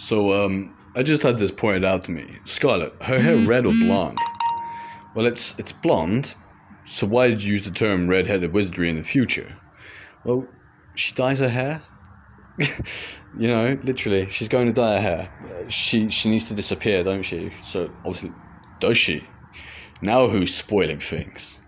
So, um, I just had this pointed out to me. Scarlett, her hair mm-hmm. red or blonde? Well, it's it's blonde. So why did you use the term red-headed wizardry in the future? Well, she dyes her hair. you know, literally, she's going to dye her hair. She she needs to disappear, don't she? So obviously, does she? Now who's spoiling things?